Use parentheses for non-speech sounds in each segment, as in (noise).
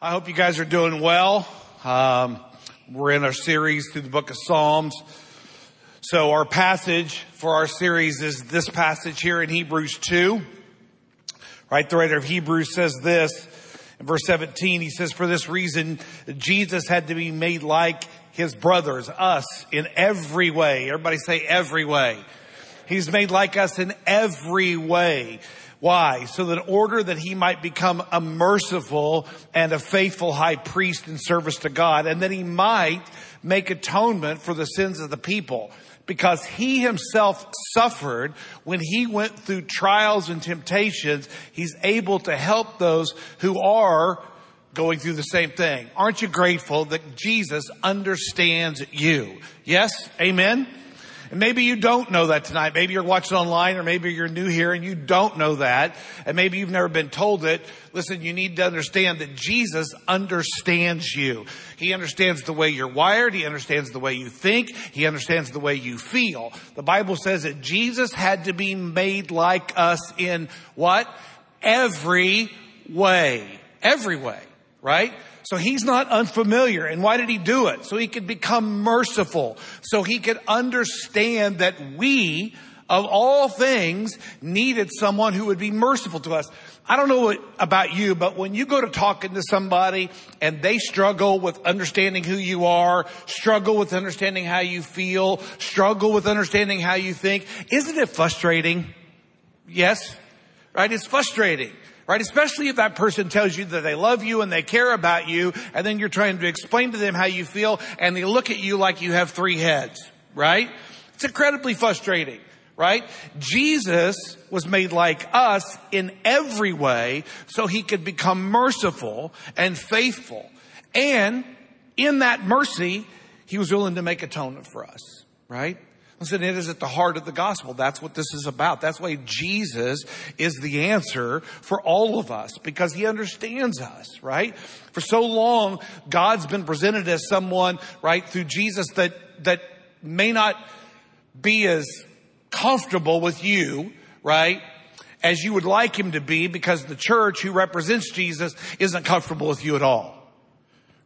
I hope you guys are doing well. Um, we're in our series through the book of Psalms. So our passage for our series is this passage here in Hebrews 2. Right? The writer of Hebrews says this in verse 17. He says, for this reason, Jesus had to be made like his brothers, us, in every way. Everybody say every way. He's made like us in every way. Why? So that in order that he might become a merciful and a faithful high priest in service to God, and that he might make atonement for the sins of the people. Because he himself suffered when he went through trials and temptations, he's able to help those who are going through the same thing. Aren't you grateful that Jesus understands you? Yes? Amen? And maybe you don't know that tonight. Maybe you're watching online or maybe you're new here and you don't know that. And maybe you've never been told it. Listen, you need to understand that Jesus understands you. He understands the way you're wired. He understands the way you think. He understands the way you feel. The Bible says that Jesus had to be made like us in what? Every way. Every way. Right? So he's not unfamiliar. And why did he do it? So he could become merciful. So he could understand that we, of all things, needed someone who would be merciful to us. I don't know what, about you, but when you go to talking to somebody and they struggle with understanding who you are, struggle with understanding how you feel, struggle with understanding how you think, isn't it frustrating? Yes? Right? It's frustrating right? Especially if that person tells you that they love you and they care about you, and then you're trying to explain to them how you feel, and they look at you like you have three heads, right? It's incredibly frustrating, right? Jesus was made like us in every way so he could become merciful and faithful. And in that mercy, he was willing to make atonement for us, right? Listen, it is at the heart of the gospel. That's what this is about. That's why Jesus is the answer for all of us because he understands us, right? For so long, God's been presented as someone, right, through Jesus that, that may not be as comfortable with you, right? As you would like him to be because the church who represents Jesus isn't comfortable with you at all,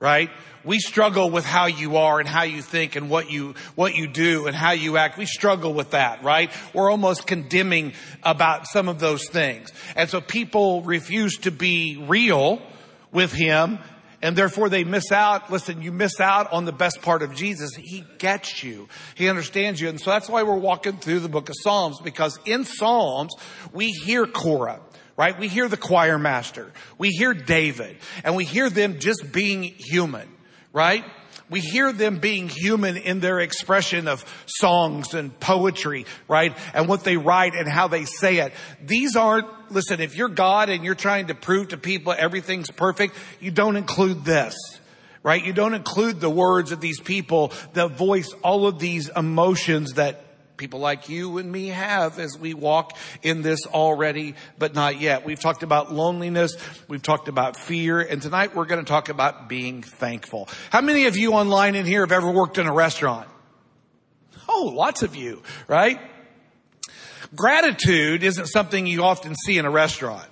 right? We struggle with how you are and how you think and what you, what you do and how you act. We struggle with that, right? We're almost condemning about some of those things. And so people refuse to be real with him and therefore they miss out. Listen, you miss out on the best part of Jesus. He gets you. He understands you. And so that's why we're walking through the book of Psalms because in Psalms we hear Korah right? We hear the choir master. We hear David and we hear them just being human right? We hear them being human in their expression of songs and poetry, right? And what they write and how they say it. These aren't, listen, if you're God and you're trying to prove to people everything's perfect, you don't include this right? You don't include the words of these people that voice all of these emotions that people like you and me have as we walk in this already, but not yet. We've talked about loneliness. We've talked about fear. And tonight we're going to talk about being thankful. How many of you online in here have ever worked in a restaurant? Oh, lots of you, right? Gratitude isn't something you often see in a restaurant,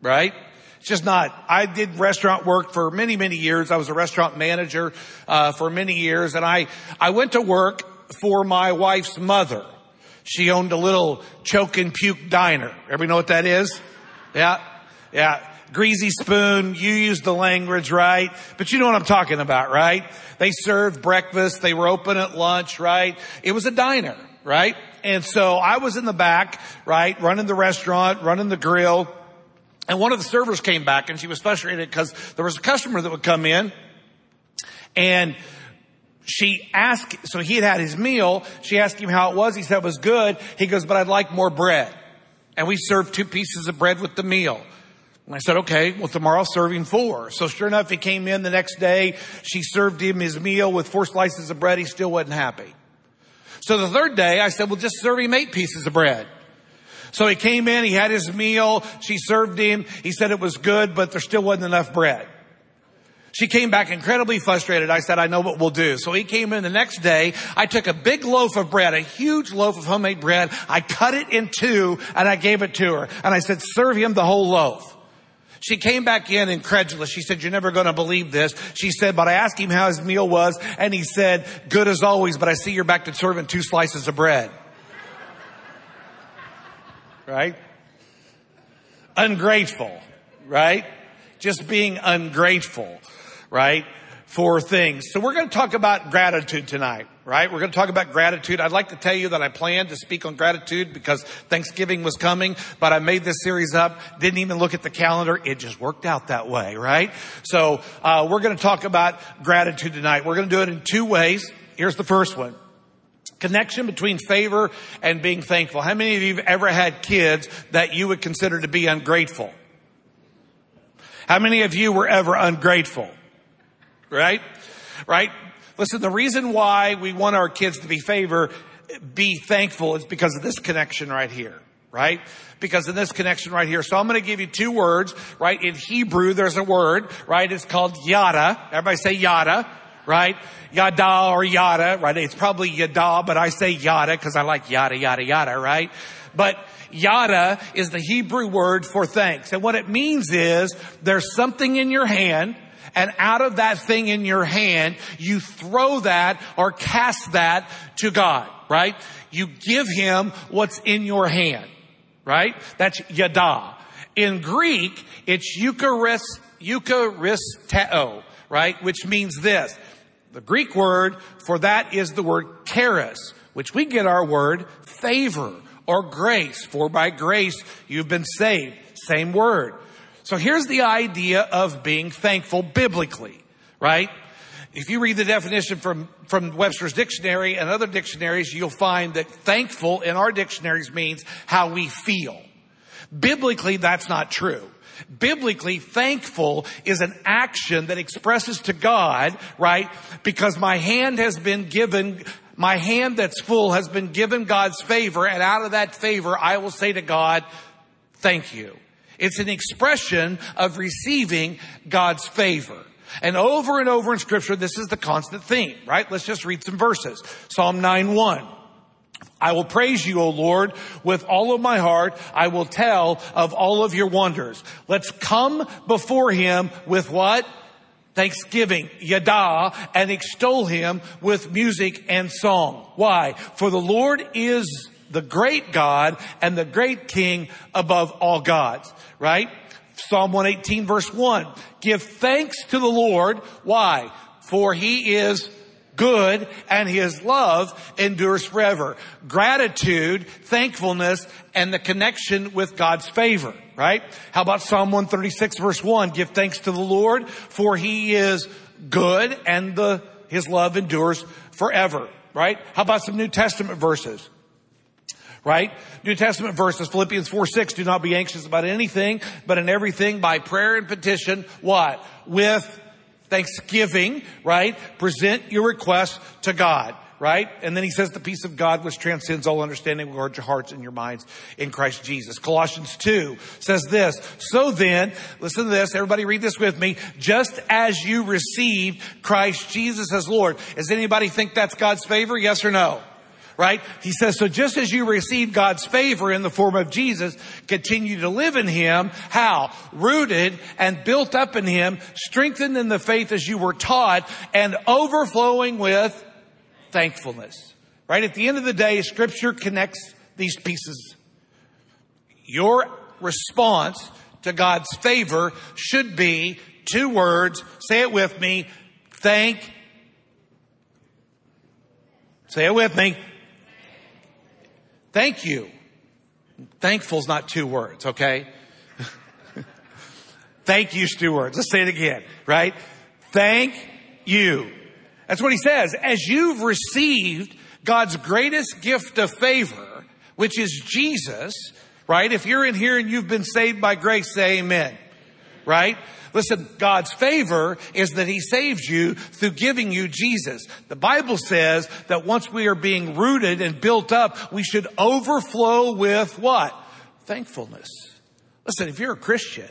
right? It's just not. I did restaurant work for many, many years. I was a restaurant manager uh, for many years, and I I went to work for my wife's mother. She owned a little choke and puke diner. Everybody know what that is? Yeah. Yeah. Greasy spoon. You use the language, right? But you know what I'm talking about, right? They served breakfast. They were open at lunch, right? It was a diner, right? And so I was in the back, right? Running the restaurant, running the grill. And one of the servers came back and she was frustrated because there was a customer that would come in and she asked, so he had had his meal. She asked him how it was. He said it was good. He goes, but I'd like more bread. And we served two pieces of bread with the meal. And I said, okay, well, tomorrow serving four. So sure enough, he came in the next day. She served him his meal with four slices of bread. He still wasn't happy. So the third day, I said, well, just serve him eight pieces of bread. So he came in, he had his meal, she served him, he said it was good, but there still wasn't enough bread. She came back incredibly frustrated. I said, I know what we'll do. So he came in the next day. I took a big loaf of bread, a huge loaf of homemade bread. I cut it in two and I gave it to her. And I said, serve him the whole loaf. She came back in incredulous. She said, you're never going to believe this. She said, but I asked him how his meal was and he said, good as always, but I see you're back to serving two slices of bread. right? Ungrateful, right? Just being ungrateful, right? For things. So we're going to talk about gratitude tonight right? We're going to talk about gratitude. I'd like to tell you that I planned to speak on gratitude because Thanksgiving was coming, but I made this series up, didn't even look at the calendar. It just worked out that way, right? So, uh, we're going to talk about gratitude tonight. We're going to do it in two ways. Here's the first one. Connection between favor and being thankful. How many of you have ever had kids that you would consider to be ungrateful? How many of you were ever ungrateful? Right? Right? Listen, the reason why we want our kids to be favor, be thankful is because of this connection right here, right? Because of this connection right here. So I'm going to give you two words, right? In Hebrew, there's a word, right? It's called yada. Everybody say yada, right? Yada or yada, right? It's probably yada, but I say yada because I like yada, yada, yada, right? But yada is the Hebrew word for thanks. And what it means is there's something in your hand and out of that thing in your hand, you throw that or cast that to God, right? You give him what's in your hand, right? That's yada. In Greek, it's eucharist, eucharisteo, right? Which means this. The Greek word for that is the word charis, which we get our word favor or grace. For by grace you've been saved. Same word. So here's the idea of being thankful biblically, right? If you read the definition from, from Webster's dictionary and other dictionaries, you'll find that thankful in our dictionaries means how we feel. Biblically, that's not true. Biblically, thankful is an action that expresses to God, right? Because my hand has been given, my hand that's full has been given God's favor, and out of that favor, I will say to God, thank you. It's an expression of receiving God's favor. And over and over in scripture, this is the constant theme, right? Let's just read some verses. Psalm 9 1. I will praise you, O Lord, with all of my heart. I will tell of all of your wonders. Let's come before him with what? Thanksgiving, yada, and extol him with music and song. Why? For the Lord is the great God and the great King above all gods, right? Psalm 118 verse 1. Give thanks to the Lord. Why? For he is good and his love endures forever. Gratitude, thankfulness, and the connection with God's favor, right? How about Psalm 136 verse 1? Give thanks to the Lord for he is good and the, his love endures forever, right? How about some New Testament verses? Right? New Testament verses, Philippians 4, 6, do not be anxious about anything, but in everything by prayer and petition, what? With thanksgiving, right? Present your request to God, right? And then he says the peace of God which transcends all understanding will guard your hearts and your minds in Christ Jesus. Colossians 2 says this, so then, listen to this, everybody read this with me, just as you received Christ Jesus as Lord. Does anybody think that's God's favor? Yes or no? Right? He says, so just as you received God's favor in the form of Jesus, continue to live in Him. How? Rooted and built up in Him, strengthened in the faith as you were taught, and overflowing with thankfulness. Right? At the end of the day, Scripture connects these pieces. Your response to God's favor should be two words. Say it with me. Thank. Say it with me. Thank you. Thankful's not two words, okay? (laughs) Thank you, two words. Let's say it again, right? Thank you. That's what he says. As you've received God's greatest gift of favor, which is Jesus, right? If you're in here and you've been saved by grace, say amen. Right? Listen, God's favor is that He saves you through giving you Jesus. The Bible says that once we are being rooted and built up, we should overflow with what? Thankfulness. Listen, if you're a Christian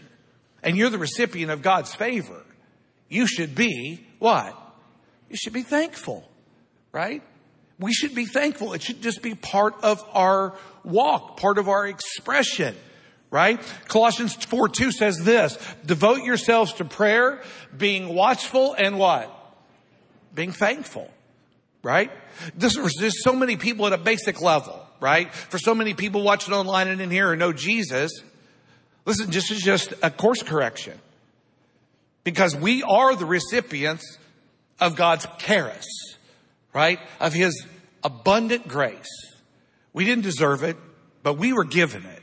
and you're the recipient of God's favor, you should be what? You should be thankful, right? We should be thankful. It should just be part of our walk, part of our expression right? Colossians 4 2 says this, devote yourselves to prayer, being watchful and what? Being thankful, right? This, there's so many people at a basic level, right? For so many people watching online and in here who know Jesus, listen, this is just a course correction. Because we are the recipients of God's charis, right? Of His abundant grace. We didn't deserve it, but we were given it.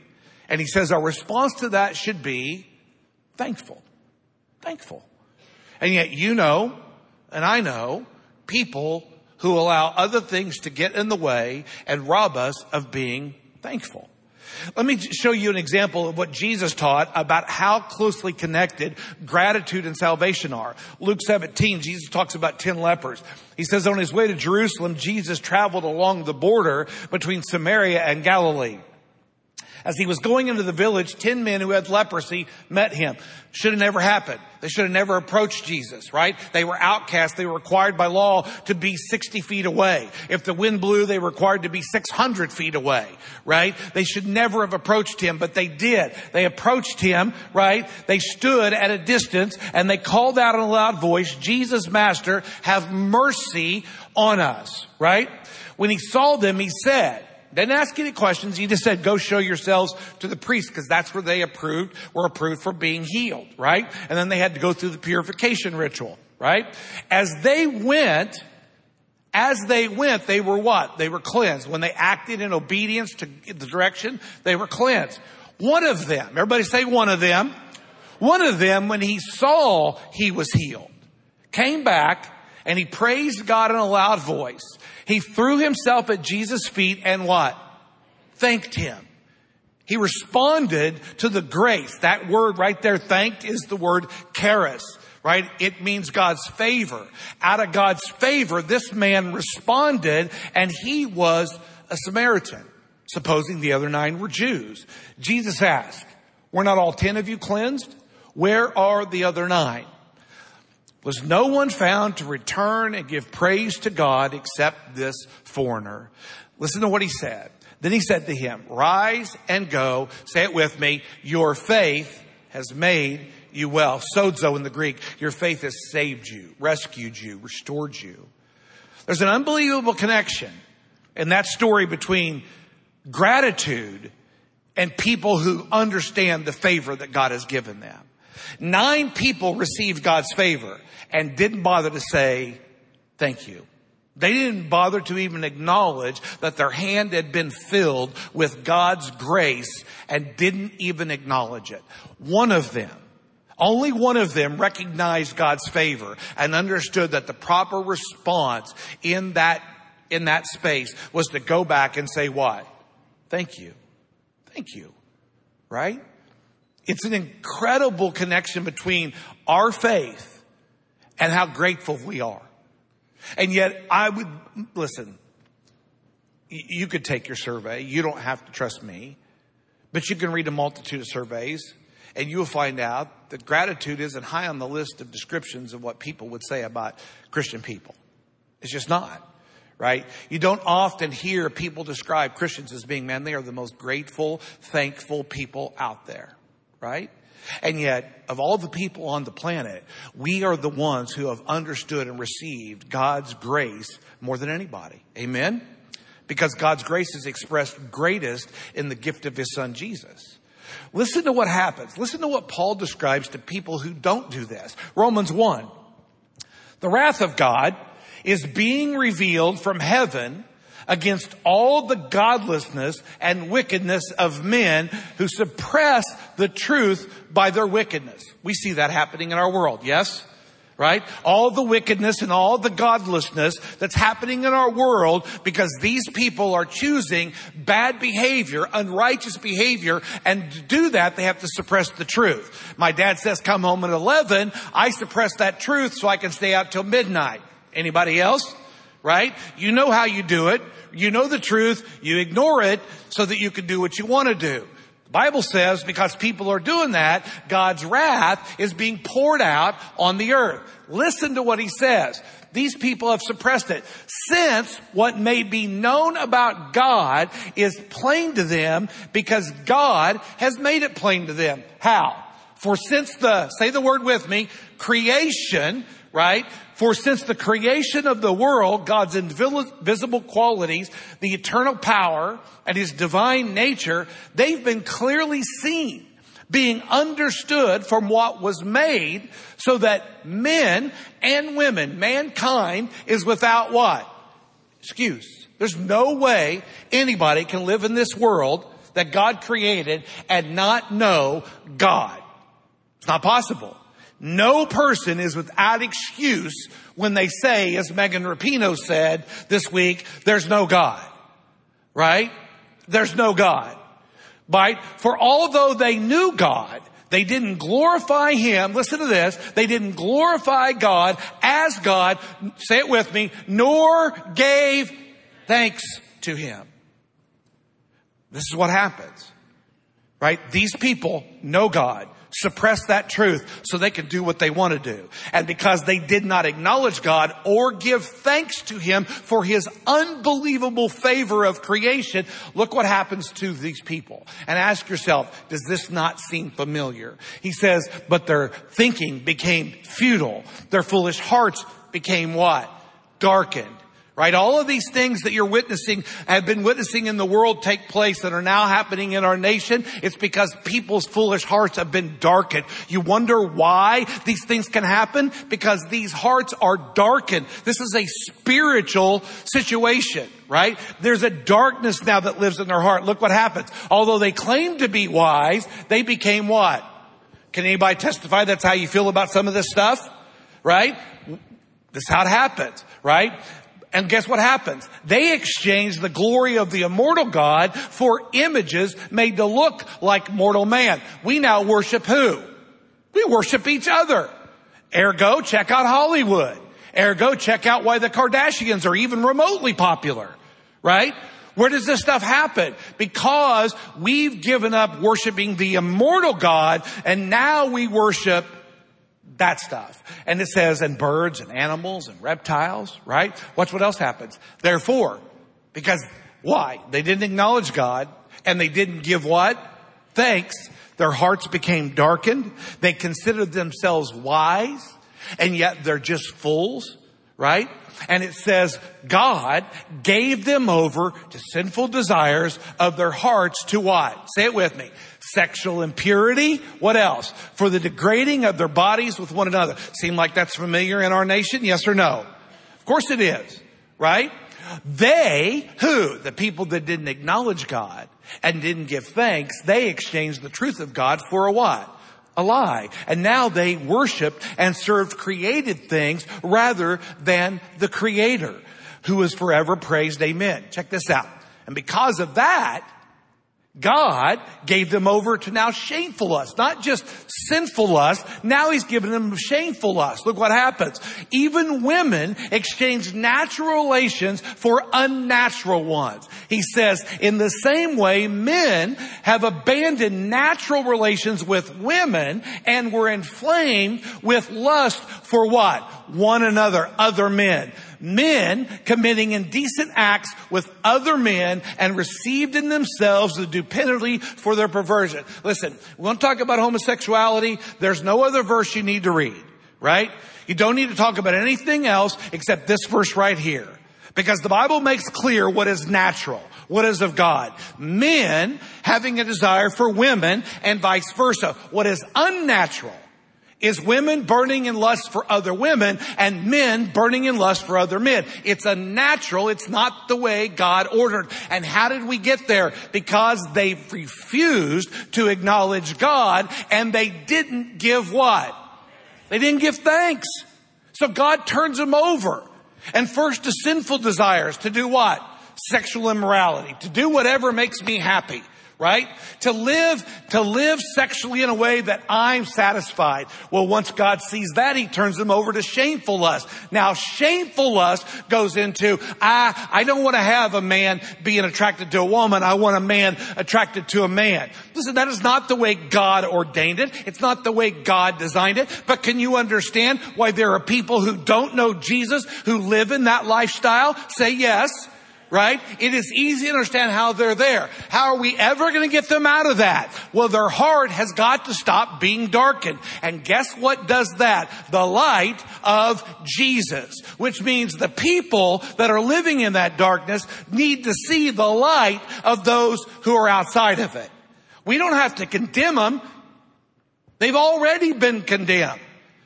And he says our response to that should be thankful. Thankful. And yet you know, and I know, people who allow other things to get in the way and rob us of being thankful. Let me show you an example of what Jesus taught about how closely connected gratitude and salvation are. Luke 17, Jesus talks about 10 lepers. He says on his way to Jerusalem, Jesus traveled along the border between Samaria and Galilee. As he was going into the village, 10 men who had leprosy met him. Should have never happened. They should have never approached Jesus, right? They were outcasts. They were required by law to be 60 feet away. If the wind blew, they were required to be 600 feet away, right? They should never have approached him, but they did. They approached him, right? They stood at a distance and they called out in a loud voice, Jesus, Master, have mercy on us, right? When he saw them, he said, didn't ask any questions. He just said, go show yourselves to the priest because that's where they approved, were approved for being healed, right? And then they had to go through the purification ritual, right? As they went, as they went, they were what? They were cleansed. When they acted in obedience to the direction, they were cleansed. One of them, everybody say one of them, one of them, when he saw he was healed, came back and he praised God in a loud voice. He threw himself at Jesus' feet and what? Thanked him. He responded to the grace. That word right there, thanked, is the word charis, right? It means God's favor. Out of God's favor, this man responded and he was a Samaritan, supposing the other nine were Jews. Jesus asked, were not all ten of you cleansed? Where are the other nine? Was no one found to return and give praise to God except this foreigner. Listen to what he said. Then he said to him, rise and go. Say it with me. Your faith has made you well. Sozo in the Greek. Your faith has saved you, rescued you, restored you. There's an unbelievable connection in that story between gratitude and people who understand the favor that God has given them. Nine people received God's favor and didn't bother to say thank you. They didn't bother to even acknowledge that their hand had been filled with God's grace and didn't even acknowledge it. One of them, only one of them recognized God's favor and understood that the proper response in that, in that space was to go back and say what? Thank you. Thank you. Right? It's an incredible connection between our faith and how grateful we are. And yet I would, listen, you could take your survey. You don't have to trust me, but you can read a multitude of surveys and you will find out that gratitude isn't high on the list of descriptions of what people would say about Christian people. It's just not right? You don't often hear people describe Christians as being, man, they are the most grateful, thankful people out there right? And yet, of all the people on the planet, we are the ones who have understood and received God's grace more than anybody. Amen? Because God's grace is expressed greatest in the gift of His Son Jesus. Listen to what happens. Listen to what Paul describes to people who don't do this. Romans 1. The wrath of God is being revealed from heaven against all the godlessness and wickedness of men who suppress the truth by their wickedness. We see that happening in our world, yes? Right? All the wickedness and all the godlessness that's happening in our world because these people are choosing bad behavior, unrighteous behavior, and to do that, they have to suppress the truth. My dad says come home at 11. I suppress that truth so I can stay out till midnight. Anybody else? Right? You know how you do it. You know the truth. You ignore it so that you can do what you want to do. The Bible says because people are doing that, God's wrath is being poured out on the earth. Listen to what he says. These people have suppressed it. Since what may be known about God is plain to them because God has made it plain to them. How? For since the, say the word with me, creation, right? For since the creation of the world, God's invisible qualities, the eternal power, and his divine nature, they've been clearly seen, being understood from what was made, so that men and women, mankind, is without what? Excuse. There's no way anybody can live in this world that God created and not know God. It's not possible. No person is without excuse when they say, as Megan Rapinoe said this week, there's no God. Right? There's no God. Right? For although they knew God, they didn't glorify Him. Listen to this. They didn't glorify God as God. Say it with me. Nor gave thanks to Him. This is what happens. Right? These people know God suppress that truth so they could do what they want to do. And because they did not acknowledge God or give thanks to Him for His unbelievable favor of creation, look what happens to these people. And ask yourself, does this not seem familiar? He says, but their thinking became futile. Their foolish hearts became what? Darkened right? All of these things that you're witnessing have been witnessing in the world take place that are now happening in our nation. It's because people's foolish hearts have been darkened. You wonder why these things can happen? Because these hearts are darkened. This is a spiritual situation, right? There's a darkness now that lives in their heart. Look what happens. Although they claim to be wise, they became what? Can anybody testify that's how you feel about some of this stuff? Right? This is how it happens, right? And guess what happens? They exchange the glory of the immortal God for images made to look like mortal man. We now worship who? We worship each other. Ergo, check out Hollywood. Ergo, check out why the Kardashians are even remotely popular. Right? Where does this stuff happen? Because we've given up worshiping the immortal God and now we worship that stuff. And it says, and birds and animals and reptiles, right? Watch what else happens. Therefore, because why? They didn't acknowledge God and they didn't give what? Thanks. Their hearts became darkened. They considered themselves wise and yet they're just fools, right? And it says God gave them over to sinful desires of their hearts to what? Say it with me sexual impurity. What else? For the degrading of their bodies with one another. Seem like that's familiar in our nation? Yes or no? Of course it is, right? They, who? The people that didn't acknowledge God and didn't give thanks, they exchanged the truth of God for a what? A lie. And now they worshiped and served created things rather than the creator who is forever praised. Amen. Check this out. And because of that, God gave them over to now shameful lust, not just sinful lust. Now he's given them shameful lust. Look what happens. Even women exchange natural relations for unnatural ones. He says, in the same way, men have abandoned natural relations with women and were inflamed with lust for what? One another, other men men committing indecent acts with other men and received in themselves the due penalty for their perversion. Listen, we want to talk about homosexuality. There's no other verse you need to read, right? You don't need to talk about anything else except this verse right here. Because the Bible makes clear what is natural, what is of God. Men having a desire for women and vice versa. What is unnatural is women burning in lust for other women and men burning in lust for other men. It's a natural, it's not the way God ordered. And how did we get there? Because they refused to acknowledge God and they didn't give what? They didn't give thanks. So God turns them over. And first to sinful desires to do what? Sexual immorality, to do whatever makes me happy right? To live, to live sexually in a way that I'm satisfied. Well, once God sees that, He turns them over to shameful lust. Now, shameful lust goes into, I, I don't want to have a man being attracted to a woman. I want a man attracted to a man. Listen, that is not the way God ordained it. It's not the way God designed it. But can you understand why there are people who don't know Jesus who live in that lifestyle? Say yes right? It is easy to understand how they're there. How are we ever going to get them out of that? Well, their heart has got to stop being darkened. And guess what does that? The light of Jesus, which means the people that are living in that darkness need to see the light of those who are outside of it. We don't have to condemn them. They've already been condemned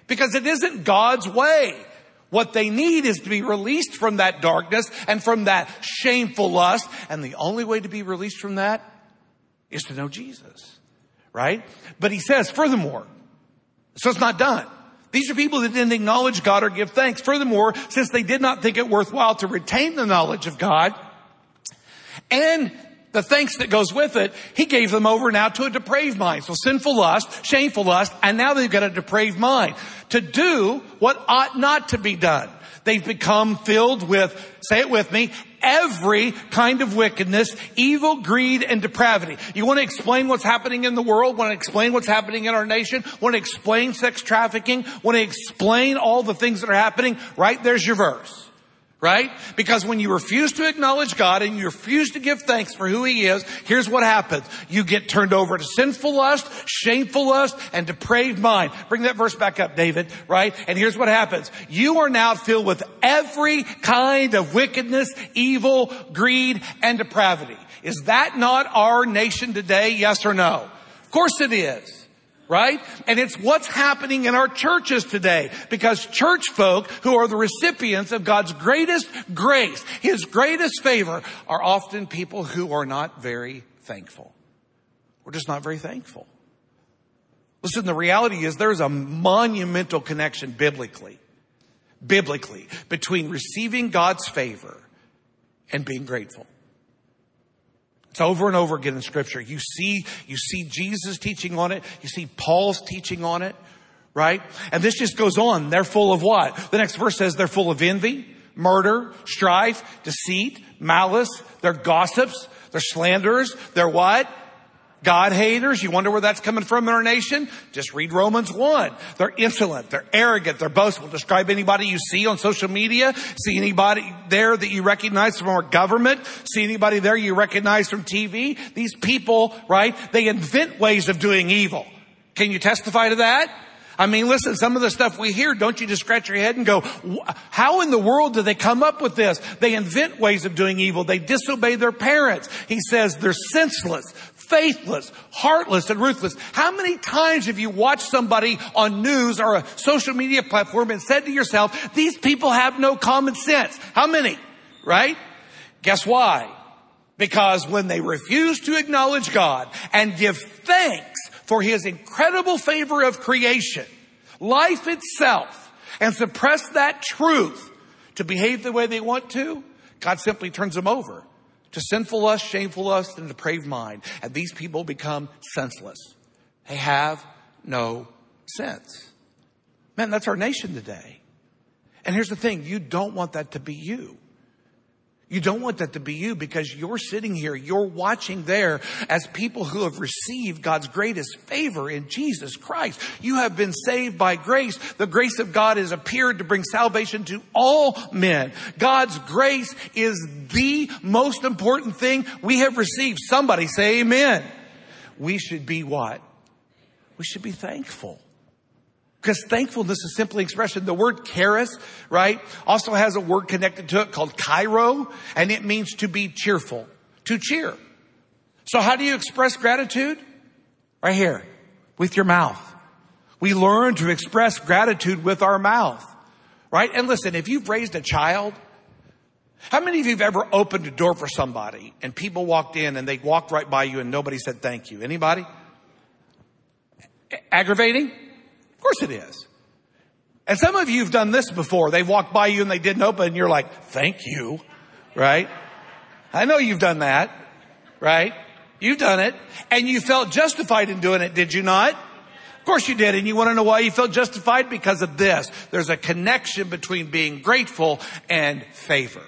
because it isn't God's way. What they need is to be released from that darkness and from that shameful lust. And the only way to be released from that is to know Jesus. Right? But he says, furthermore, so it's not done. These are people that didn't acknowledge God or give thanks. Furthermore, since they did not think it worthwhile to retain the knowledge of God and the thanks that goes with it, he gave them over now to a depraved mind. So sinful lust, shameful lust, and now they've got a depraved mind to do what ought not to be done. They've become filled with, say it with me, every kind of wickedness, evil, greed, and depravity. You want to explain what's happening in the world? Want to explain what's happening in our nation? Want to explain sex trafficking? Want to explain all the things that are happening? Right? There's your verse right? Because when you refuse to acknowledge God and you refuse to give thanks for who He is, here's what happens. You get turned over to sinful lust, shameful lust, and depraved mind. Bring that verse back up, David, right? And here's what happens. You are now filled with every kind of wickedness, evil, greed, and depravity. Is that not our nation today? Yes or no? Of course it is right? And it's what's happening in our churches today because church folk who are the recipients of God's greatest grace, His greatest favor, are often people who are not very thankful. We're just not very thankful. Listen, the reality is there's a monumental connection biblically, biblically, between receiving God's favor and being grateful. It's over and over again in scripture. You see, you see Jesus teaching on it. You see Paul's teaching on it, right? And this just goes on. They're full of what? The next verse says they're full of envy, murder, strife, deceit, malice. They're gossips. They're slanderers. They're what? God haters. You wonder where that's coming from in our nation? Just read Romans 1. They're insolent. They're arrogant. They're boastful. Describe anybody you see on social media. See anybody there that you recognize from our government. See anybody there you recognize from TV. These people, right? They invent ways of doing evil. Can you testify to that? I mean, listen, some of the stuff we hear, don't you just scratch your head and go, how in the world do they come up with this? They invent ways of doing evil. They disobey their parents. He says they're senseless, faithless, heartless, and ruthless. How many times have you watched somebody on news or a social media platform and said to yourself, these people have no common sense? How many? Right? Guess why? Because when they refuse to acknowledge God and give thanks for His incredible favor of creation, life itself, and suppress that truth to behave the way they want to, God simply turns them over to sinful lust, shameful lust, and depraved mind. And these people become senseless. They have no sense. Man, that's our nation today. And here's the thing, you don't want that to be you. You don't want that to be you because you're sitting here, you're watching there as people who have received God's greatest favor in Jesus Christ. You have been saved by grace. The grace of God has appeared to bring salvation to all men. God's grace is the most important thing we have received. Somebody say amen. We should be what? We should be thankful. Because thankfulness is simply expression. The word charis, right, also has a word connected to it called chairo, and it means to be cheerful, to cheer. So how do you express gratitude? Right here, with your mouth. We learn to express gratitude with our mouth, right? And listen, if you've raised a child, how many of you have ever opened a door for somebody and people walked in and they walked right by you and nobody said thank you? Anybody? Aggravating? Course it is. And some of you have done this before. They walked by you and they didn't open and you're like, thank you. Right? I know you've done that. Right? You've done it. And you felt justified in doing it, did you not? Of course you did. And you want to know why you felt justified? Because of this. There's a connection between being grateful and favor.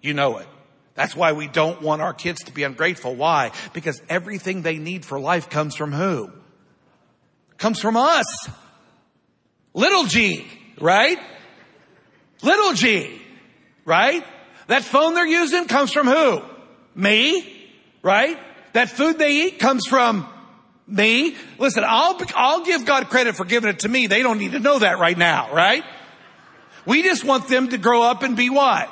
You know it. That's why we don't want our kids to be ungrateful. Why? Because everything they need for life comes from who? Comes from us. Little g, right? Little g, right? That phone they're using comes from who? Me, right? That food they eat comes from me. Listen, I'll, I'll give God credit for giving it to me. They don't need to know that right now, right? We just want them to grow up and be what?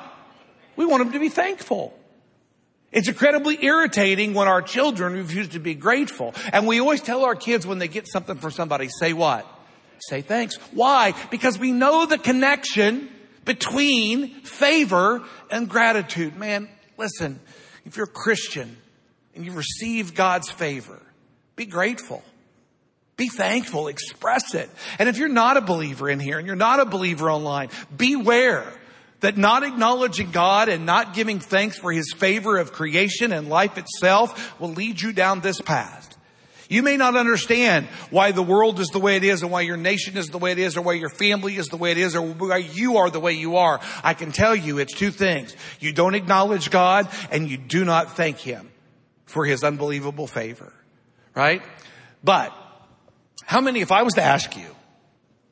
We want them to be thankful. It's incredibly irritating when our children refuse to be grateful. And we always tell our kids when they get something from somebody, say what? Say thanks. Why? Because we know the connection between favor and gratitude. Man, listen, if you're a Christian and you've received God's favor, be grateful. Be thankful. Express it. And if you're not a believer in here and you're not a believer online, beware that not acknowledging God and not giving thanks for his favor of creation and life itself will lead you down this path. You may not understand why the world is the way it is and why your nation is the way it is or why your family is the way it is or why you are the way you are. I can tell you it's two things. You don't acknowledge God and you do not thank him for his unbelievable favor. Right? But how many, if I was to ask you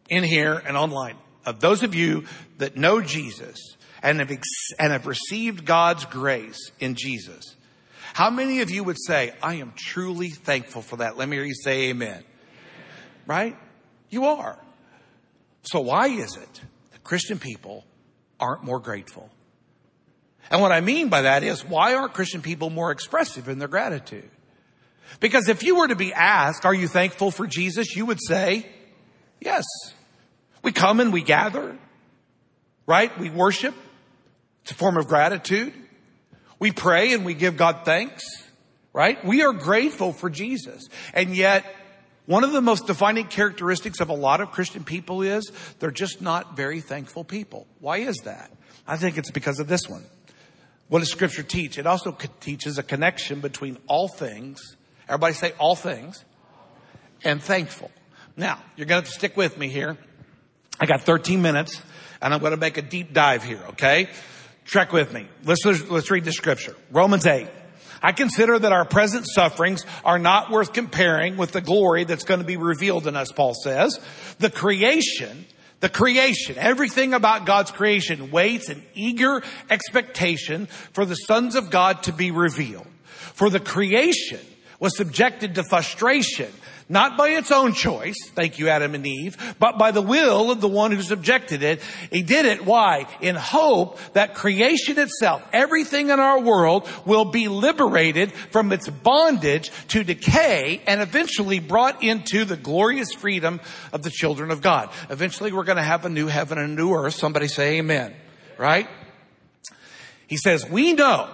in here and online, of those of you that know Jesus and have, ex- and have received God's grace in Jesus, how many of you would say, I am truly thankful for that? Let me hear you say amen. Right? You are. So why is it that Christian people aren't more grateful? And what I mean by that is, why aren't Christian people more expressive in their gratitude? Because if you were to be asked, are you thankful for Jesus? You would say, yes. We come and we gather, right? We worship. It's a form of gratitude. We pray and we give God thanks, right? We are grateful for Jesus. And yet, one of the most defining characteristics of a lot of Christian people is they're just not very thankful people. Why is that? I think it's because of this one. What does scripture teach? It also teaches a connection between all things. Everybody say all things and thankful. Now, you're going to have to stick with me here. I got 13 minutes and I'm going to make a deep dive here, okay? Trek with me. Let's, let's read the scripture. Romans 8. I consider that our present sufferings are not worth comparing with the glory that's going to be revealed in us, Paul says. The creation, the creation, everything about God's creation waits in eager expectation for the sons of God to be revealed. For the creation was subjected to frustration not by its own choice, thank you Adam and Eve, but by the will of the one who subjected it. He did it, why? In hope that creation itself, everything in our world will be liberated from its bondage to decay and eventually brought into the glorious freedom of the children of God. Eventually we're going to have a new heaven and a new earth. Somebody say amen. Right? He says, we know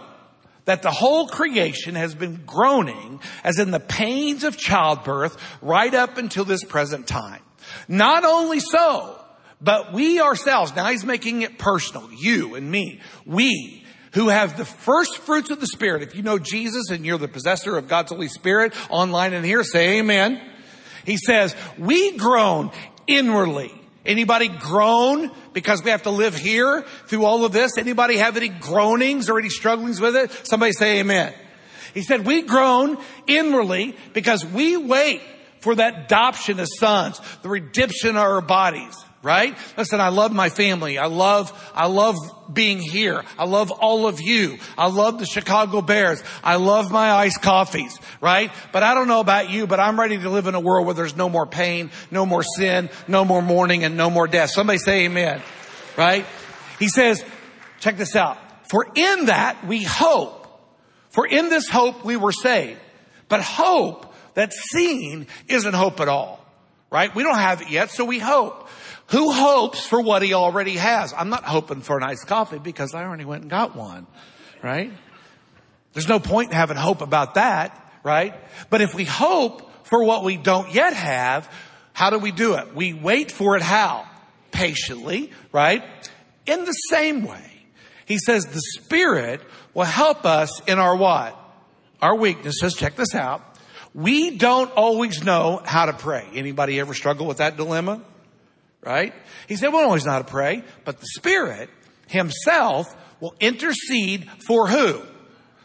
that the whole creation has been groaning as in the pains of childbirth right up until this present time. Not only so, but we ourselves, now he's making it personal, you and me, we who have the first fruits of the Spirit. If you know Jesus and you're the possessor of God's Holy Spirit online and here, say amen. He says, we groan inwardly Anybody groan because we have to live here through all of this? Anybody have any groanings or any strugglings with it? Somebody say amen. He said, we groan inwardly because we wait for that adoption as sons, the redemption of our bodies right? Listen, I love my family. I love, I love being here. I love all of you. I love the Chicago Bears. I love my iced coffees, right? But I don't know about you, but I'm ready to live in a world where there's no more pain, no more sin, no more mourning, and no more death. Somebody say amen, right? He says, check this out. For in that we hope. For in this hope we were saved. But hope that's seen isn't hope at all, right? We don't have it yet, so we hope. Who hopes for what he already has? I'm not hoping for an iced coffee because I already went and got one, right? There's no point in having hope about that, right? But if we hope for what we don't yet have, how do we do it? We wait for it how? Patiently, right? In the same way, he says the Spirit will help us in our what? our weaknesses, check this out. We don't always know how to pray. Anybody ever struggle with that dilemma? Right? He said, we don't always know how to pray, but the Spirit himself will intercede for who?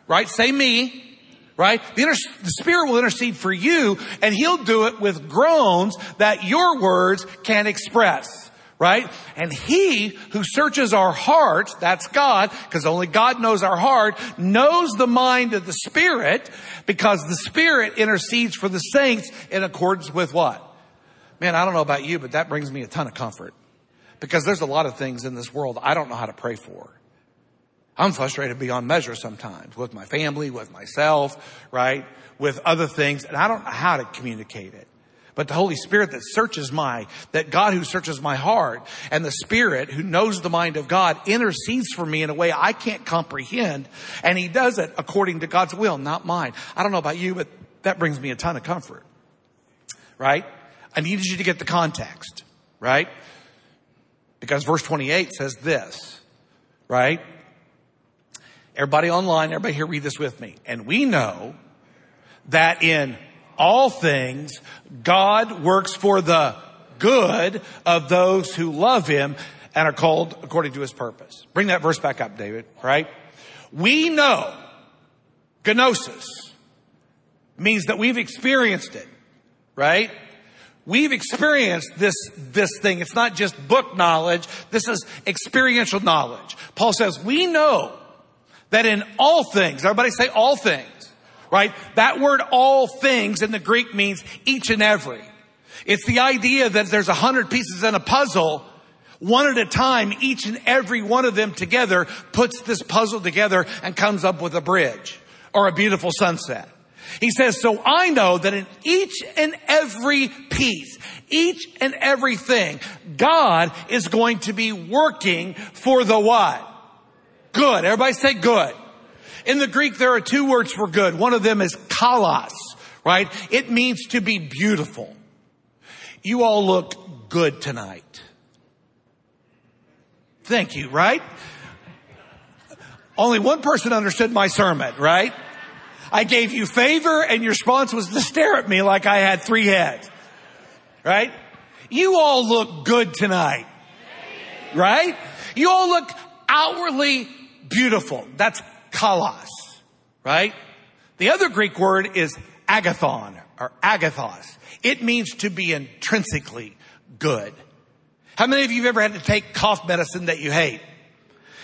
Right? Say me. Right? The, inter- the Spirit will intercede for you and He'll do it with groans that your words can't express right? And he who searches our hearts, that's God, because only God knows our heart, knows the mind of the Spirit, because the Spirit intercedes for the saints in accordance with what? Man, I don't know about you, but that brings me a ton of comfort. Because there's a lot of things in this world I don't know how to pray for. I'm frustrated beyond measure sometimes with my family, with myself, right? With other things, and I don't know how to communicate it. But the Holy Spirit that searches my, that God who searches my heart and the Spirit who knows the mind of God intercedes for me in a way I can't comprehend. And He does it according to God's will, not mine. I don't know about you, but that brings me a ton of comfort. Right? I needed you to get the context. Right? Because verse 28 says this. Right? Everybody online, everybody here read this with me. And we know that in all things, God works for the good of those who love him and are called according to his purpose. Bring that verse back up, David, right? We know gnosis means that we've experienced it, right? We've experienced this, this thing. It's not just book knowledge. This is experiential knowledge. Paul says, we know that in all things, everybody say all things, right? That word all things in the Greek means each and every. It's the idea that there's a hundred pieces in a puzzle, one at a time, each and every one of them together puts this puzzle together and comes up with a bridge or a beautiful sunset. He says, so I know that in each and every piece, each and everything, God is going to be working for the what? Good. Everybody say good. In the Greek, there are two words for good. One of them is kalos, right? It means to be beautiful. You all look good tonight. Thank you, right? Only one person understood my sermon, right? I gave you favor and your response was to stare at me like I had three heads, right? You all look good tonight, right? You all look outwardly beautiful. That's kalos, right? The other Greek word is agathon or agathos. It means to be intrinsically good. How many of you have ever had to take cough medicine that you hate?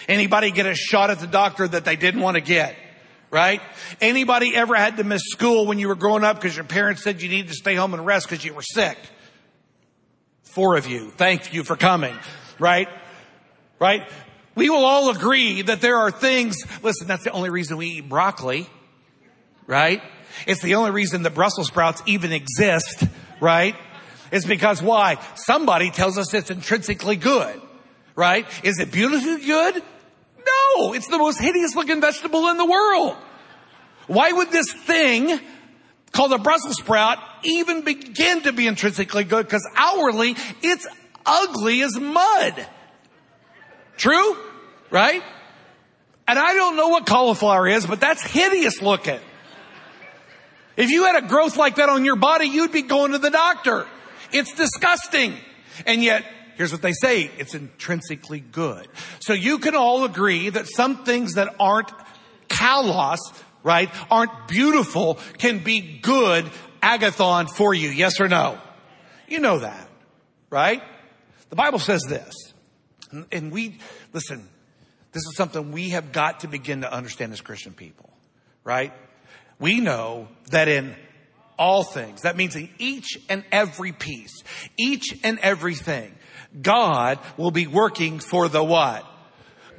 Anybody get a shot at the doctor that they didn't want to get? Right? Anybody ever had to miss school when you were growing up because your parents said you needed to stay home and rest because you were sick? Four of you. Thank you for coming. Right? Right? We will all agree that there are things, listen, that's the only reason we eat broccoli, right? It's the only reason that Brussels sprouts even exist, right? It's because why? Somebody tells us it's intrinsically good, right? Is it beautifully good? No, it's the most hideous looking vegetable in the world. Why would this thing called a Brussels sprout even begin to be intrinsically good? Because outwardly, it's ugly as mud. True? Right? And I don't know what cauliflower is, but that's hideous looking. If you had a growth like that on your body, you'd be going to the doctor. It's disgusting. And yet, here's what they say. It's intrinsically good. So you can all agree that some things that aren't kalos, right, aren't beautiful can be good agathon for you. Yes or no? You know that, right? The Bible says this. And we, listen, this is something we have got to begin to understand as Christian people, right? We know that in all things, that means in each and every piece, each and everything, God will be working for the what?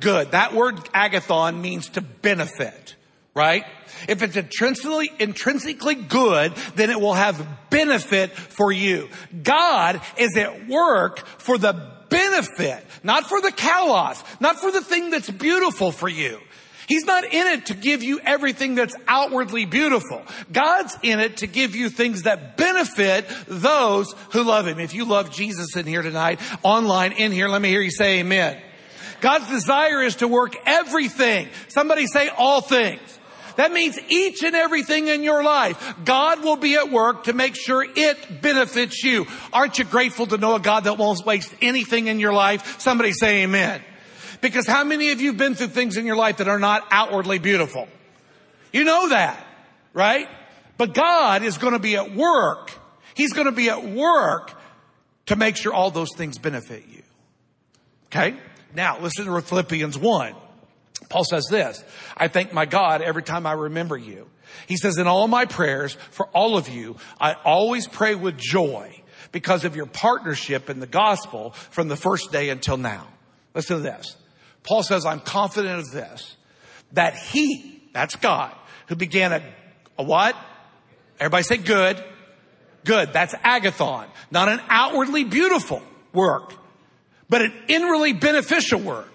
Good. That word agathon means to benefit, right? If it's intrinsically, intrinsically good, then it will have benefit for you. God is at work for the benefit, not for the kalos, not for the thing that's beautiful for you. He's not in it to give you everything that's outwardly beautiful. God's in it to give you things that benefit those who love Him. If you love Jesus in here tonight, online, in here, let me hear you say amen. God's desire is to work everything. Somebody say all things. That means each and everything in your life, God will be at work to make sure it benefits you. Aren't you grateful to know a God that won't waste anything in your life? Somebody say amen. Because how many of you have been through things in your life that are not outwardly beautiful? You know that, right? But God is going to be at work. He's going to be at work to make sure all those things benefit you. Okay? Now, listen to Philippians 1. Paul says this, I thank my God every time I remember you. He says, in all my prayers for all of you, I always pray with joy because of your partnership in the gospel from the first day until now. Listen to this. Paul says, I'm confident of this, that he, that's God, who began a, a what? Everybody say good. Good. That's agathon. Not an outwardly beautiful work, but an inwardly beneficial work.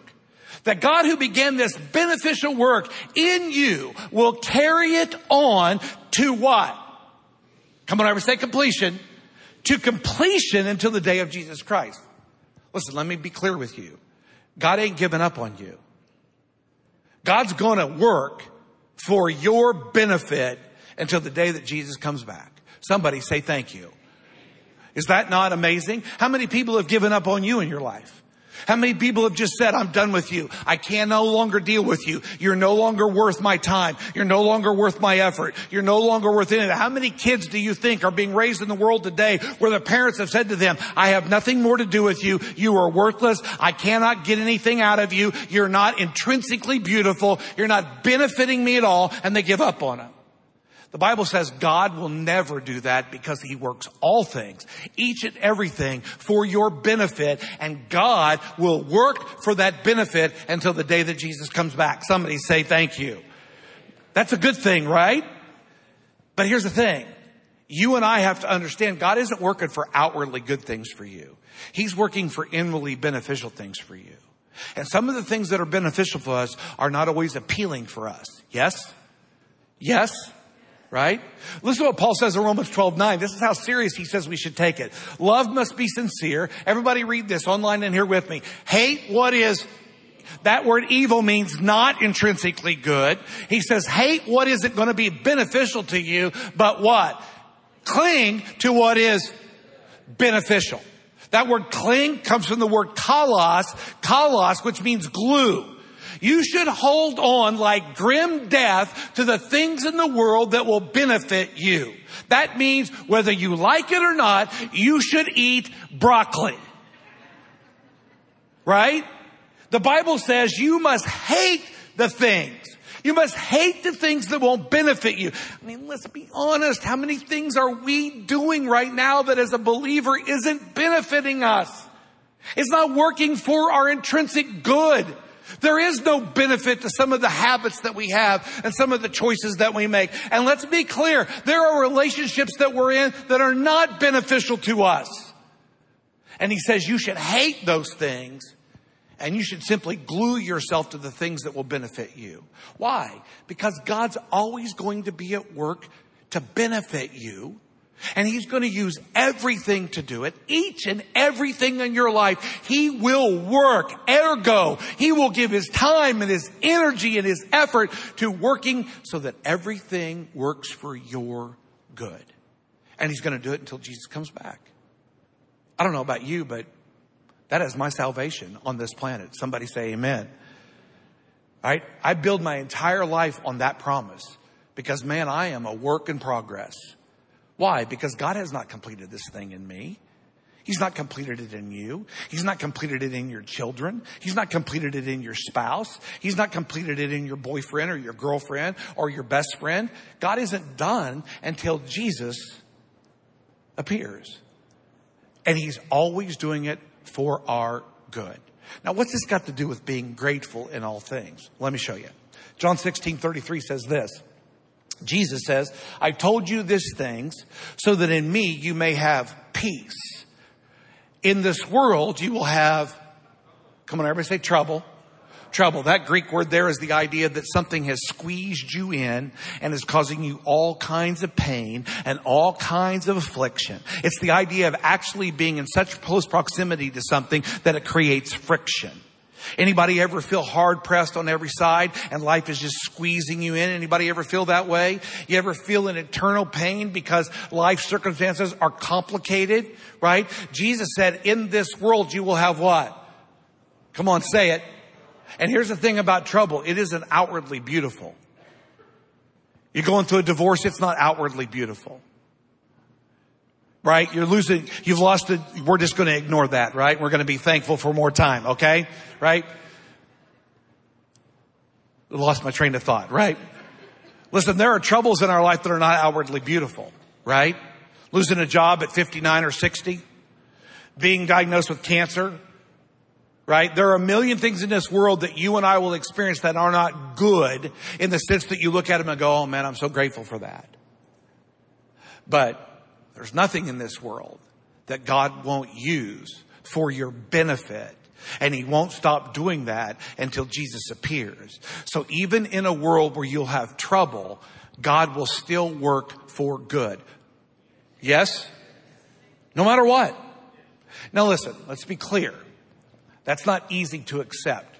That God who began this beneficial work in you will carry it on to what? Come on, everybody say completion. To completion until the day of Jesus Christ. Listen, let me be clear with you. God ain't giving up on you. God's gonna work for your benefit until the day that Jesus comes back. Somebody say thank you. Is that not amazing? How many people have given up on you in your life? How many people have just said, I'm done with you. I can no longer deal with you. You're no longer worth my time. You're no longer worth my effort. You're no longer worth anything. How many kids do you think are being raised in the world today where the parents have said to them, I have nothing more to do with you. You are worthless. I cannot get anything out of you. You're not intrinsically beautiful. You're not benefiting me at all. And they give up on them. The Bible says God will never do that because he works all things, each and everything for your benefit and God will work for that benefit until the day that Jesus comes back. Somebody say thank you. That's a good thing, right? But here's the thing. You and I have to understand God isn't working for outwardly good things for you. He's working for inwardly beneficial things for you. And some of the things that are beneficial for us are not always appealing for us. Yes? Yes? Right? Listen to what Paul says in Romans 12, 9. This is how serious he says we should take it. Love must be sincere. Everybody read this online and here with me. Hate what is that word evil means not intrinsically good. He says hate what isn't going to be beneficial to you, but what? Cling to what is beneficial. That word cling comes from the word kalos, kalos, which means glue. You should hold on like grim death to the things in the world that will benefit you. That means whether you like it or not, you should eat broccoli. Right? The Bible says you must hate the things. You must hate the things that won't benefit you. I mean, let's be honest. How many things are we doing right now that as a believer isn't benefiting us? It's not working for our intrinsic good. There is no benefit to some of the habits that we have and some of the choices that we make. And let's be clear, there are relationships that we're in that are not beneficial to us. And he says you should hate those things and you should simply glue yourself to the things that will benefit you. Why? Because God's always going to be at work to benefit you and he's going to use everything to do it. Each and everything in your life, he will work. Ergo, he will give his time and his energy and his effort to working so that everything works for your good. And he's going to do it until Jesus comes back. I don't know about you, but that is my salvation on this planet. Somebody say amen. Right? I build my entire life on that promise because man, I am a work in progress. Why? Because God has not completed this thing in me. He's not completed it in you. He's not completed it in your children. He's not completed it in your spouse. He's not completed it in your boyfriend or your girlfriend or your best friend. God isn't done until Jesus appears. And He's always doing it for our good. Now, what's this got to do with being grateful in all things? Let me show you. John 16, 33 says this. Jesus says, I told you these things so that in me you may have peace. In this world you will have, come on everybody say trouble. Trouble. That Greek word there is the idea that something has squeezed you in and is causing you all kinds of pain and all kinds of affliction. It's the idea of actually being in such close proximity to something that it creates friction. Anybody ever feel hard pressed on every side and life is just squeezing you in? Anybody ever feel that way? You ever feel an eternal pain because life circumstances are complicated, right? Jesus said, in this world you will have what? Come on, say it. And here's the thing about trouble. It isn't outwardly beautiful. You're going through a divorce, it's not outwardly beautiful. Right? You're losing, you've lost it. We're just going to ignore that, right? We're going to be thankful for more time, okay? Right? Lost my train of thought, right? Listen, there are troubles in our life that are not outwardly beautiful, right? Losing a job at 59 or 60, being diagnosed with cancer, right? There are a million things in this world that you and I will experience that are not good in the sense that you look at them and go, oh man, I'm so grateful for that. But there's nothing in this world that God won't use for your benefit. And he won't stop doing that until Jesus appears. So even in a world where you'll have trouble, God will still work for good. Yes? No matter what. Now listen, let's be clear. That's not easy to accept.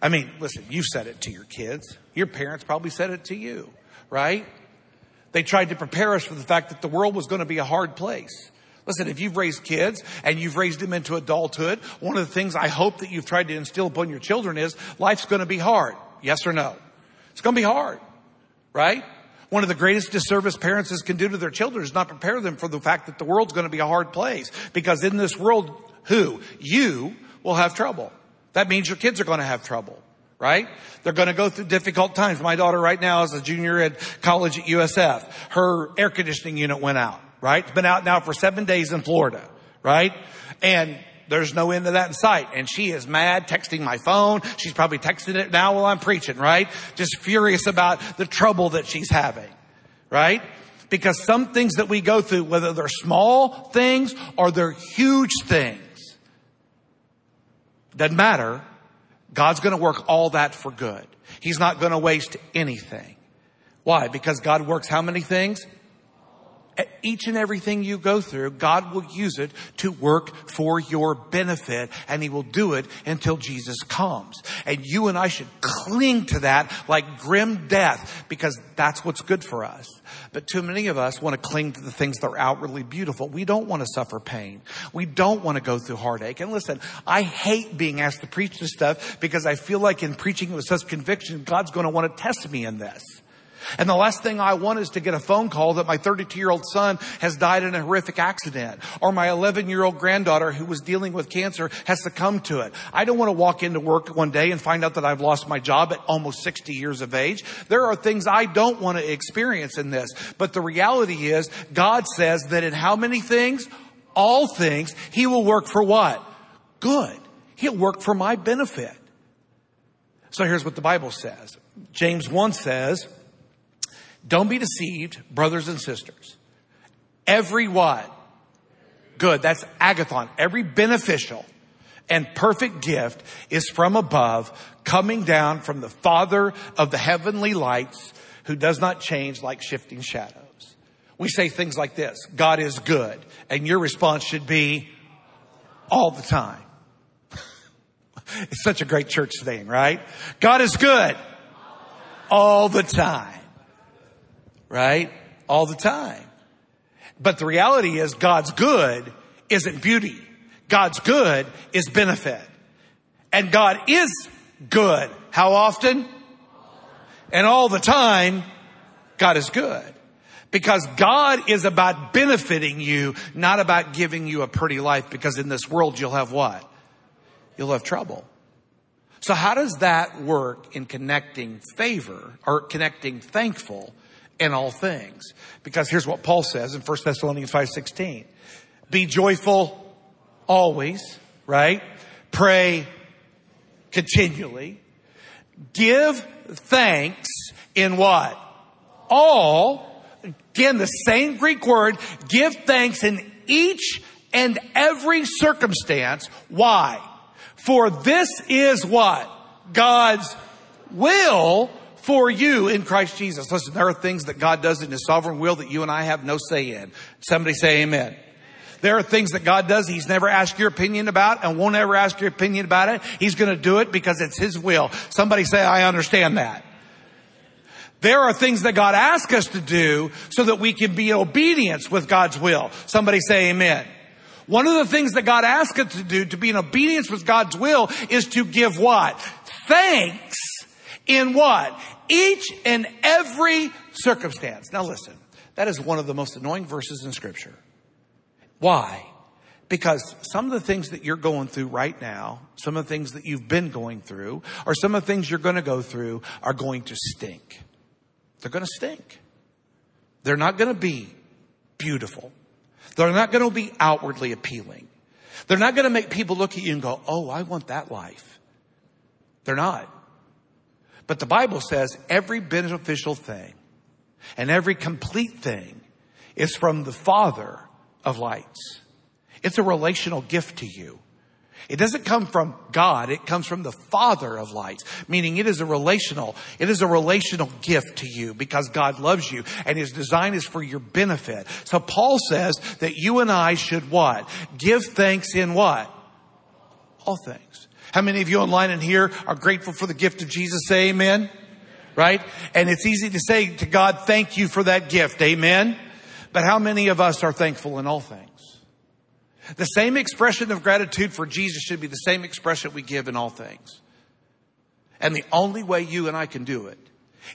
I mean, listen, you said it to your kids. Your parents probably said it to you, right? They tried to prepare us for the fact that the world was going to be a hard place. Listen, if you've raised kids and you've raised them into adulthood, one of the things I hope that you've tried to instill upon your children is life's going to be hard. Yes or no? It's going to be hard, right? One of the greatest disservice parents can do to their children is not prepare them for the fact that the world's going to be a hard place. Because in this world, who? You will have trouble. That means your kids are going to have trouble right? They're going to go through difficult times. My daughter right now is a junior at college at USF. Her air conditioning unit went out, right? It's been out now for seven days in Florida, right? And there's no end to that in sight. And she is mad, texting my phone. She's probably texting it now while I'm preaching, right? Just furious about the trouble that she's having, right? Because some things that we go through, whether they're small things or they're huge things, doesn't matter God's going to work all that for good. He's not going to waste anything. Why? Because God works how many things? Each and everything you go through, God will use it to work for your benefit and He will do it until Jesus comes. And you and I should cling to that like grim death because that's what's good for us. But too many of us want to cling to the things that are outwardly beautiful. We don't want to suffer pain. We don't want to go through heartache. And listen, I hate being asked to preach this stuff because I feel like in preaching it with such conviction, God's going to want to test me in this. And the last thing I want is to get a phone call that my 32 year old son has died in a horrific accident or my 11 year old granddaughter who was dealing with cancer has succumbed to it. I don't want to walk into work one day and find out that I've lost my job at almost 60 years of age. There are things I don't want to experience in this. But the reality is God says that in how many things? All things, He will work for what? Good. He'll work for my benefit. So here's what the Bible says. James 1 says, don't be deceived, brothers and sisters. Every what? Good. That's agathon. Every beneficial and perfect gift is from above, coming down from the Father of the heavenly lights, who does not change like shifting shadows. We say things like this God is good. And your response should be all the time. (laughs) it's such a great church thing, right? God is good all the time right? All the time. But the reality is God's good isn't beauty. God's good is benefit. And God is good. How often? And all the time, God is good. Because God is about benefiting you, not about giving you a pretty life. Because in this world, you'll have what? You'll have trouble. So how does that work in connecting favor or connecting thankful in all things. Because here's what Paul says in 1 Thessalonians 5:16. Be joyful always, right? Pray continually. Give thanks in what? All. Again, the same Greek word. Give thanks in each and every circumstance. Why? For this is what? God's will for you in Christ Jesus. Listen, there are things that God does in His sovereign will that you and I have no say in. Somebody say amen. There are things that God does He's never asked your opinion about and won't ever ask your opinion about it. He's going to do it because it's His will. Somebody say, I understand that. There are things that God asks us to do so that we can be in obedience with God's will. Somebody say amen. One of the things that God asks us to do to be in obedience with God's will is to give what? Thanks in what? Each and every circumstance. Now listen, that is one of the most annoying verses in scripture. Why? Because some of the things that you're going through right now, some of the things that you've been going through, or some of the things you're going to go through are going to stink. They're going to stink. They're not going to be beautiful. They're not going to be outwardly appealing. They're not going to make people look at you and go, Oh, I want that life. They're not. But the Bible says every beneficial thing and every complete thing is from the Father of lights. It's a relational gift to you. It doesn't come from God. It comes from the Father of lights, meaning it is a relational, it is a relational gift to you because God loves you and His design is for your benefit. So Paul says that you and I should what? Give thanks in what? All things. How many of you online and here are grateful for the gift of Jesus? Say amen. Right? And it's easy to say to God, thank you for that gift. Amen. But how many of us are thankful in all things? The same expression of gratitude for Jesus should be the same expression we give in all things. And the only way you and I can do it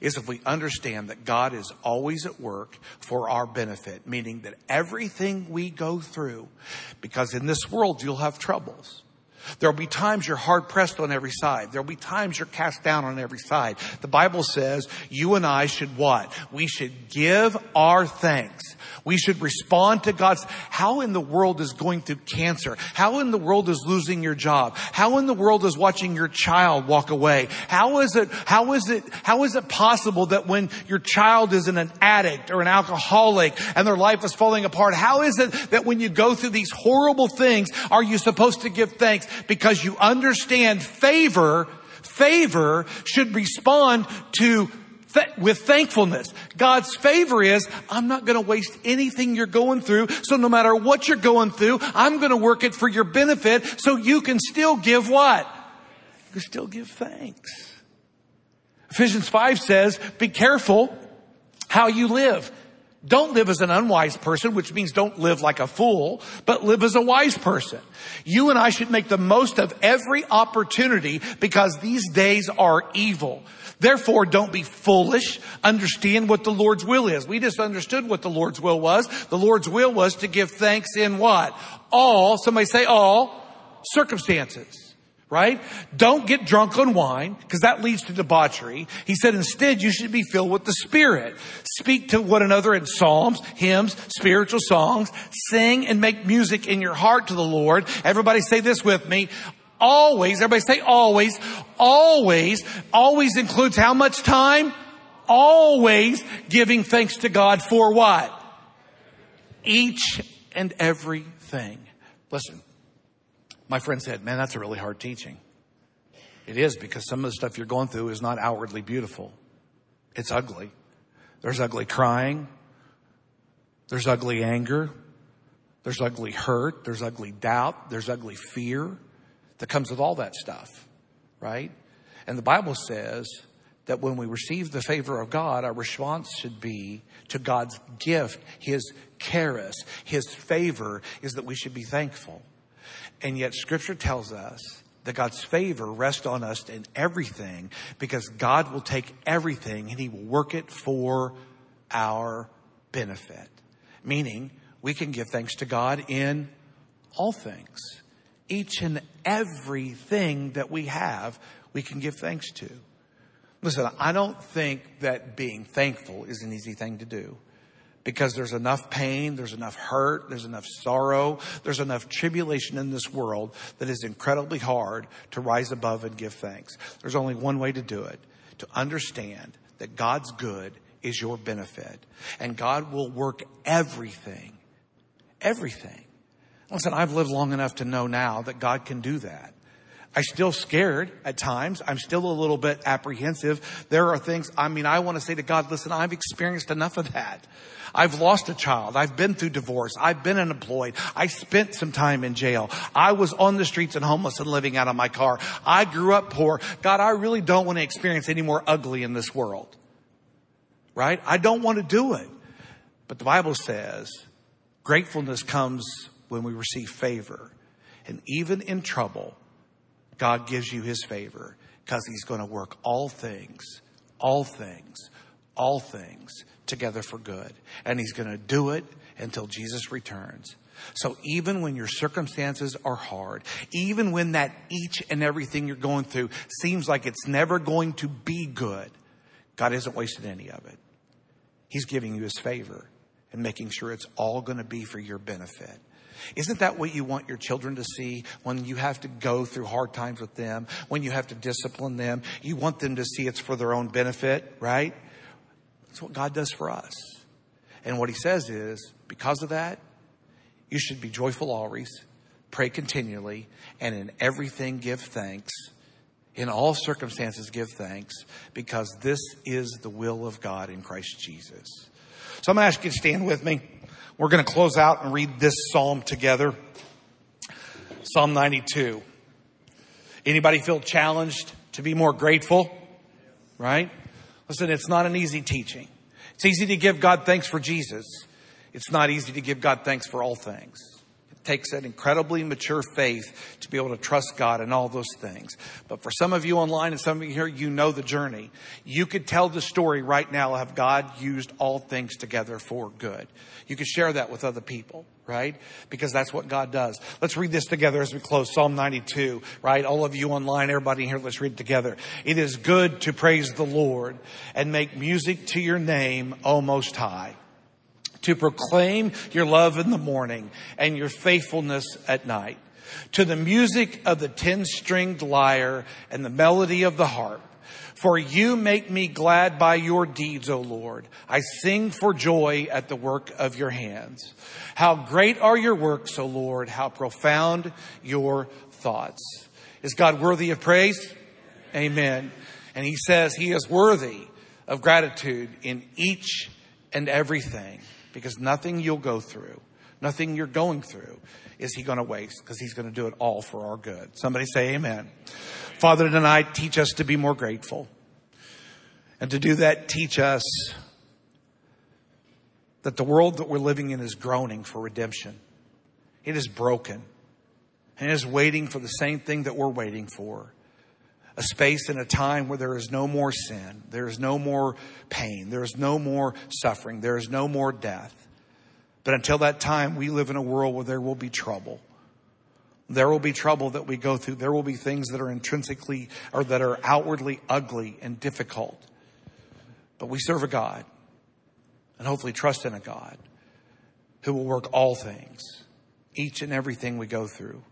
is if we understand that God is always at work for our benefit, meaning that everything we go through, because in this world you'll have troubles. There'll be times you're hard pressed on every side. There'll be times you're cast down on every side. The Bible says you and I should what? We should give our thanks we should respond to God's, how in the world is going through cancer? How in the world is losing your job? How in the world is watching your child walk away? How is it, how is it, how is it possible that when your child is an addict or an alcoholic and their life is falling apart, how is it that when you go through these horrible things, are you supposed to give thanks? Because you understand favor, favor should respond to th- with thankfulness. God's favor is, I'm not going to waste anything you're going through. So no matter what you're going through, I'm going to work it for your benefit so you can still give what? You can still give thanks. Ephesians 5 says, be careful how you live. Don't live as an unwise person, which means don't live like a fool, but live as a wise person. You and I should make the most of every opportunity because these days are evil. Therefore, don't be foolish. Understand what the Lord's will is. We just understood what the Lord's will was. The Lord's will was to give thanks in what? All, somebody say all, circumstances right? Don't get drunk on wine because that leads to debauchery. He said instead you should be filled with the Spirit. Speak to one another in psalms, hymns, spiritual songs, sing and make music in your heart to the Lord. Everybody say this with me always, everybody say always, always, always includes how much time? Always giving thanks to God for what? Each and everything. Listen, my friend said, man, that's a really hard teaching. It is because some of the stuff you're going through is not outwardly beautiful. It's ugly. There's ugly crying. There's ugly anger. There's ugly hurt. There's ugly doubt. There's ugly fear that comes with all that stuff, right? And the Bible says that when we receive the favor of God, our response should be to God's gift, His charis, His favor, is that we should be thankful. And yet Scripture tells us that God's favor rests on us in everything because God will take everything and He will work it for our benefit. Meaning, we can give thanks to God in all things each and everything that we have, we can give thanks to. Listen, I don't think that being thankful is an easy thing to do because there's enough pain, there's enough hurt, there's enough sorrow, there's enough tribulation in this world that is incredibly hard to rise above and give thanks. There's only one way to do it, to understand that God's good is your benefit and God will work everything, everything Listen, I've lived long enough to know now that God can do that. I'm still scared at times. I'm still a little bit apprehensive. There are things, I mean, I want to say to God, listen, I've experienced enough of that. I've lost a child. I've been through divorce. I've been unemployed. I spent some time in jail. I was on the streets and homeless and living out of my car. I grew up poor. God, I really don't want to experience any more ugly in this world. Right? I don't want to do it. But the Bible says gratefulness comes when we receive favor. And even in trouble, God gives you his favor because he's going to work all things, all things, all things together for good. And he's going to do it until Jesus returns. So even when your circumstances are hard, even when that each and everything you're going through seems like it's never going to be good, God isn't wasting any of it. He's giving you his favor and making sure it's all going to be for your benefit. Isn't that what you want your children to see when you have to go through hard times with them, when you have to discipline them? You want them to see it's for their own benefit, right? That's what God does for us. And what he says is, because of that, you should be joyful always, pray continually, and in everything give thanks. In all circumstances, give thanks, because this is the will of God in Christ Jesus. So I'm going to ask you to stand with me. We're going to close out and read this psalm together. Psalm 92. Anybody feel challenged to be more grateful? Right? Listen, it's not an easy teaching. It's easy to give God thanks for Jesus. It's not easy to give God thanks for all things takes an incredibly mature faith to be able to trust God in all those things. But for some of you online and some of you here, you know the journey. You could tell the story right now of God used all things together for good. You could share that with other people, right? Because that's what God does. Let's read this together as we close. Psalm 92, right? All of you online, everybody here, let's read it together. It is good to praise the Lord and make music to your name, O Most High to proclaim your love in the morning and your faithfulness at night. To the music of the ten stringed lyre and the melody of the harp. For you make me glad by your deeds, O Lord. I sing for joy at the work of your hands. How great are your works, O Lord. How profound your thoughts. Is God worthy of praise? Amen. And he says he is worthy of gratitude in each and everything because nothing you'll go through, nothing you're going through is he going to waste because he's going to do it all for our good. Somebody say amen. Father, tonight teach us to be more grateful. And to do that, teach us that the world that we're living in is groaning for redemption. It is broken and is waiting for the same thing that we're waiting for a space and a time where there is no more sin, there is no more pain, there is no more suffering, there is no more death. But until that time, we live in a world where there will be trouble. There will be trouble that we go through. There will be things that are intrinsically or that are outwardly ugly and difficult. But we serve a God and hopefully trust in a God who will work all things, each and everything we go through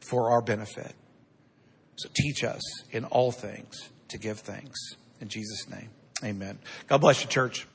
for our benefit. So teach us in all things to give thanks. In Jesus' name, amen. God bless you, church.